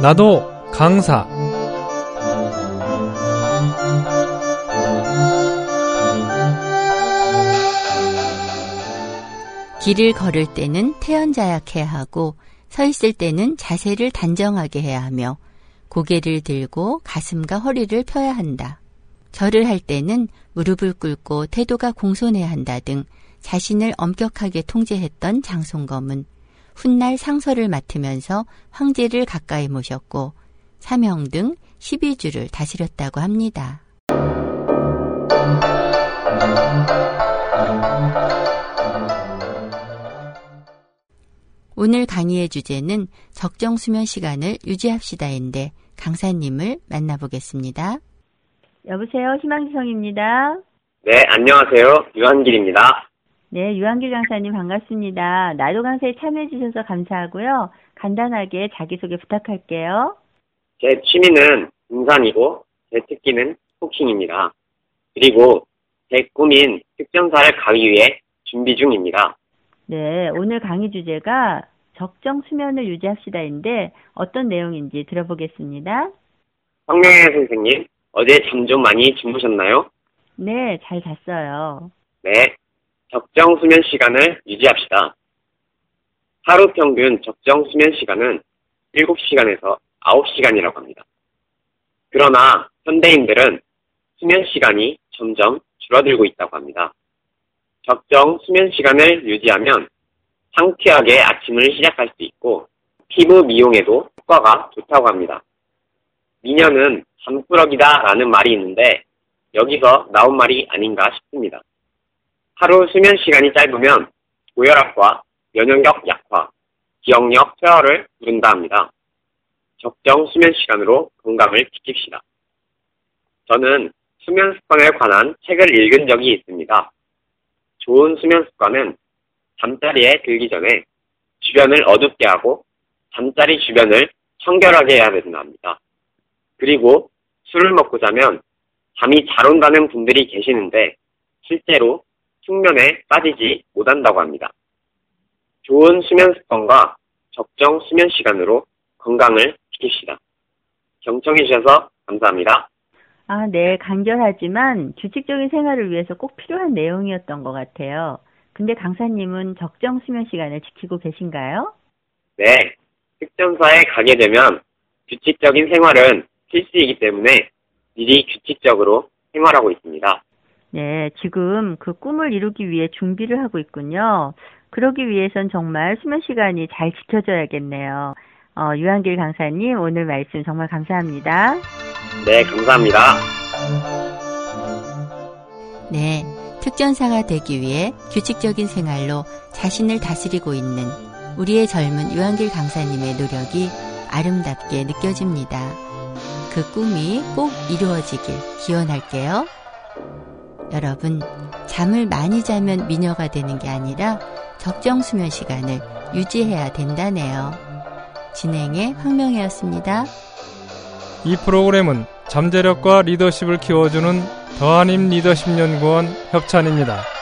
나도 강사 길을 걸을 때는 태연자약해야 하고 서 있을 때는 자세를 단정하게 해야 하며 고개를 들고 가슴과 허리를 펴야 한다. 절을 할 때는 무릎을 꿇고 태도가 공손해야 한다 등 자신을 엄격하게 통제했던 장송검은 훗날 상서를 맡으면서 황제를 가까이 모셨고 사명 등 12주를 다스렸다고 합니다. 오늘 강의의 주제는 적정 수면 시간을 유지합시다인데 강사님을 만나보겠습니다. 여보세요, 희망지성입니다. 네, 안녕하세요. 유한길입니다. 네, 유한길 강사님 반갑습니다. 나도 강사에 참여해 주셔서 감사하고요. 간단하게 자기소개 부탁할게요. 제 취미는 등산이고 제 특기는 스포킹입니다. 그리고 제 꿈인 특전사를 가기 위해 준비 중입니다. 네, 오늘 강의 주제가 적정 수면을 유지합시다인데 어떤 내용인지 들어보겠습니다. 황명혜 선생님, 어제 잠 좀 많이 주무셨나요? 네, 잘 잤어요. 네, 적정 수면 시간을 유지합시다. 하루 평균 적정 수면 시간은 7시간에서 9시간이라고 합니다. 그러나 현대인들은 수면 시간이 점점 줄어들고 있다고 합니다. 적정 수면 시간을 유지하면 상쾌하게 아침을 시작할 수 있고 피부 미용에도 효과가 좋다고 합니다. 미녀는 잠꾸러기다 라는 말이 있는데 여기서 나온 말이 아닌가 싶습니다. 하루 수면 시간이 짧으면 고혈압과 면역력 약화, 기억력 퇴화를 부른다 합니다. 적정 수면 시간으로 건강을 지킵시다. 저는 수면 습관에 관한 책을 읽은 적이 있습니다. 좋은 수면 습관은 잠자리에 들기 전에 주변을 어둡게 하고 잠자리 주변을 청결하게 해야 된다 합니다. 그리고 술을 먹고 자면 잠이 잘 온다는 분들이 계시는데 실제로 숙면에 빠지지 못한다고 합니다. 좋은 수면 습관과 적정 수면 시간으로 건강을 지킵시다. 경청해 주셔서 감사합니다. 아, 네, 간결하지만 규칙적인 생활을 위해서 꼭 필요한 내용이었던 것 같아요. 근데 강사님은 적정 수면 시간을 지키고 계신가요? 네, 특전사에 가게 되면 규칙적인 생활은 필수이기 때문에 미리 규칙적으로 생활하고 있습니다. 네, 지금 그 꿈을 이루기 위해 준비를 하고 있군요. 그러기 위해선 정말 수면 시간이 잘 지켜져야겠네요. 어, 유한길 강사님, 오늘 말씀 정말 감사합니다. 네, 감사합니다. 네, 특전사가 되기 위해 규칙적인 생활로 자신을 다스리고 있는 우리의 젊은 유한길 강사님의 노력이 아름답게 느껴집니다. 그 꿈이 꼭 이루어지길 기원할게요. 여러분, 잠을 많이 자면 미녀가 되는 게 아니라 적정 수면 시간을 유지해야 된다네요. 진행의 황명혜였습니다. 이 프로그램은 잠재력과 리더십을 키워주는 더한임 리더십 연구원 협찬입니다.